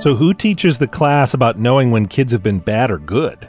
So, who teaches the class about knowing when kids have been bad or good?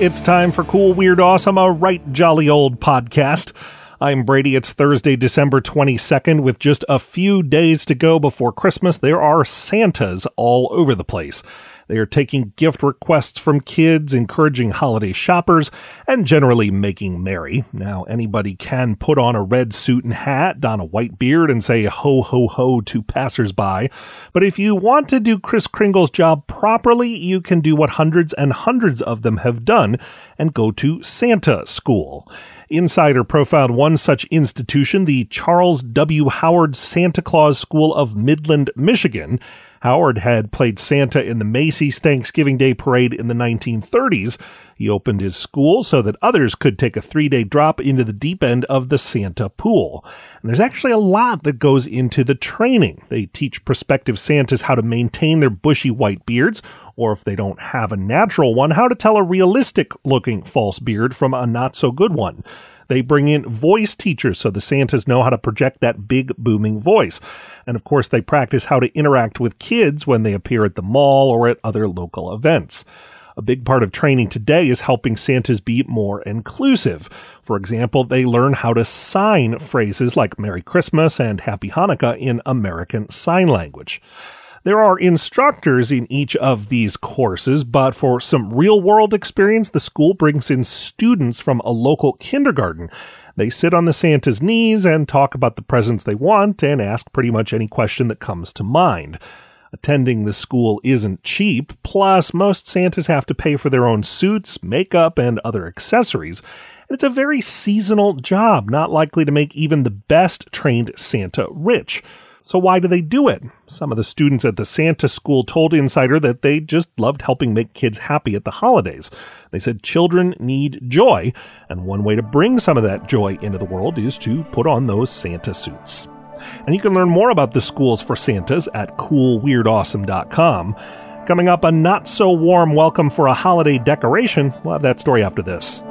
It's time for Cool, Weird, Awesome, a right jolly old podcast. I'm Brady. It's Thursday, December 22nd. With just a few days to go before Christmas, there are Santas all over the place. They are taking gift requests from kids, encouraging holiday shoppers, and generally making merry. Now, anybody can put on a red suit and hat, don a white beard, and say ho ho ho to passersby. But if you want to do Kris Kringle's job properly, you can do what hundreds and hundreds of them have done and go to Santa school. Insider profiled one such institution, the Charles W. Howard Santa Claus School of Midland, Michigan. Howard had played Santa in the Macy's Thanksgiving Day Parade in the 1930s. He opened his school so that others could take a three day drop into the deep end of the Santa pool. And there's actually a lot that goes into the training. They teach prospective Santas how to maintain their bushy white beards, or if they don't have a natural one, how to tell a realistic looking false beard from a not so good one. They bring in voice teachers so the Santas know how to project that big booming voice. And of course, they practice how to interact with kids when they appear at the mall or at other local events. A big part of training today is helping Santas be more inclusive. For example, they learn how to sign phrases like Merry Christmas and Happy Hanukkah in American Sign Language. There are instructors in each of these courses, but for some real world experience, the school brings in students from a local kindergarten. They sit on the Santa's knees and talk about the presents they want and ask pretty much any question that comes to mind. Attending the school isn't cheap, plus, most Santas have to pay for their own suits, makeup, and other accessories. And it's a very seasonal job, not likely to make even the best trained Santa rich. So why do they do it? Some of the students at the Santa school told Insider that they just loved helping make kids happy at the holidays. They said children need joy, and one way to bring some of that joy into the world is to put on those Santa suits. And you can learn more about the schools for Santas at coolweirdawesome.com. Coming up, a not so warm welcome for a holiday decoration. We'll have that story after this.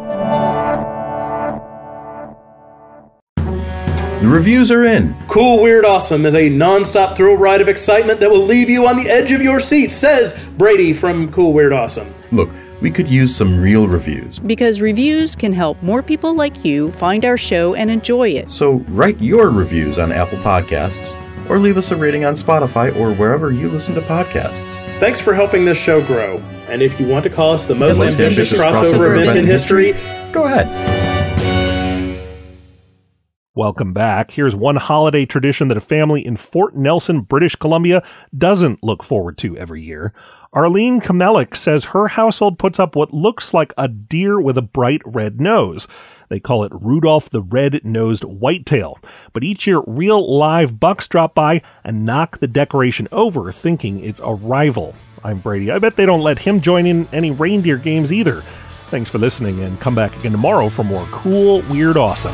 The reviews are in. Cool, Weird, Awesome is a non-stop thrill ride of excitement that will leave you on the edge of your seat, says Brady from Cool, Weird, Awesome. Look, we could use some real reviews. Because reviews can help more people like you find our show and enjoy it. So write your reviews on Apple Podcasts or leave us a rating on Spotify or wherever you listen to podcasts. Thanks for helping this show grow. And if you want to call us the most, most ambitious, ambitious crossover, crossover event in event in history, Go ahead. Welcome back. Here's one holiday tradition that a family in Fort Nelson, British Columbia doesn't look forward to every year. Arlene Kamelik says her household puts up what looks like a deer with a bright red nose. They call it Rudolph the Red-Nosed Whitetail. But each year, real live bucks drop by and knock the decoration over, thinking it's a rival. I'm Brady. I bet they don't let him join in any reindeer games either. Thanks for listening and come back again tomorrow for more cool, weird, awesome.